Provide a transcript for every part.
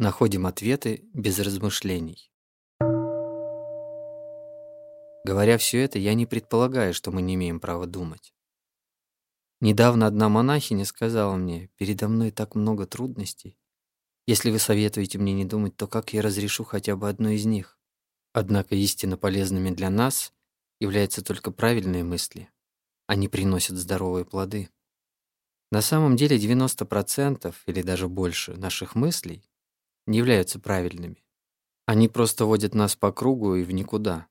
Находим ответы без размышлений. Говоря все это, я не предполагаю, что мы не имеем права думать. Недавно одна монахиня сказала мне, передо мной так много трудностей. Если вы советуете мне не думать, то как я разрешу хотя бы одну из них? Однако истинно полезными для нас являются только правильные мысли. Они приносят здоровые плоды. На самом деле 90% или даже больше наших мыслей не являются правильными. Они просто водят нас по кругу и в никуда.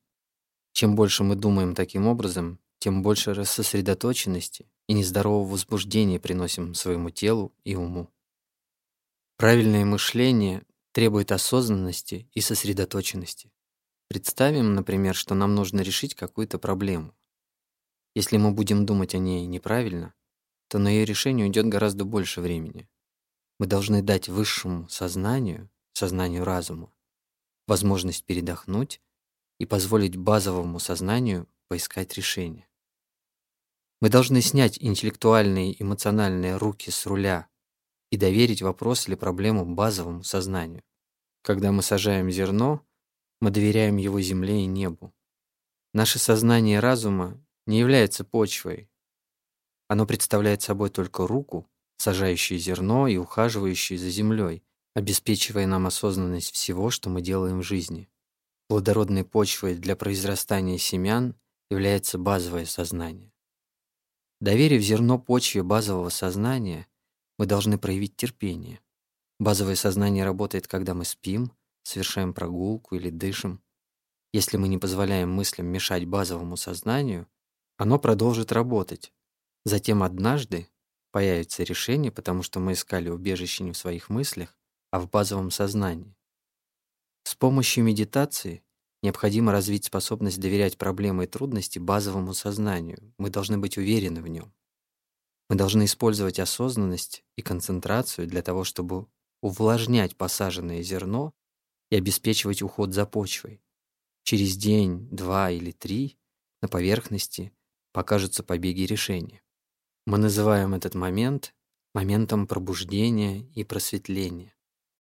Чем больше мы думаем таким образом, тем больше рассосредоточенности и нездорового возбуждения приносим своему телу и уму. Правильное мышление требует осознанности и сосредоточенности. Представим, например, что нам нужно решить какую-то проблему. Если мы будем думать о ней неправильно, то на ее решение уйдет гораздо больше времени. Мы должны дать высшему сознанию, сознанию разума, возможность передохнуть и позволить базовому сознанию поискать решение. Мы должны снять интеллектуальные эмоциональные руки с руля и доверить вопрос или проблему базовому сознанию. Когда мы сажаем зерно, мы доверяем его земле и небу. Наше сознание разума не является почвой. Оно представляет собой только руку, сажающую зерно и ухаживающую за землей, обеспечивая нам осознанность всего, что мы делаем в жизни. Плодородной почвой для произрастания семян является базовое сознание. Доверив зерно почве базового сознания, мы должны проявить терпение. Базовое сознание работает, когда мы спим, совершаем прогулку или дышим. Если мы не позволяем мыслям мешать базовому сознанию, оно продолжит работать. Затем однажды появится решение, потому что мы искали убежище не в своих мыслях, а в базовом сознании. С помощью медитации необходимо развить способность доверять проблемы и трудности базовому сознанию. Мы должны быть уверены в нем. Мы должны использовать осознанность и концентрацию для того, чтобы увлажнять посаженное зерно и обеспечивать уход за почвой. Через день, два или три на поверхности покажутся побеги решения. Мы называем этот момент моментом пробуждения и просветления.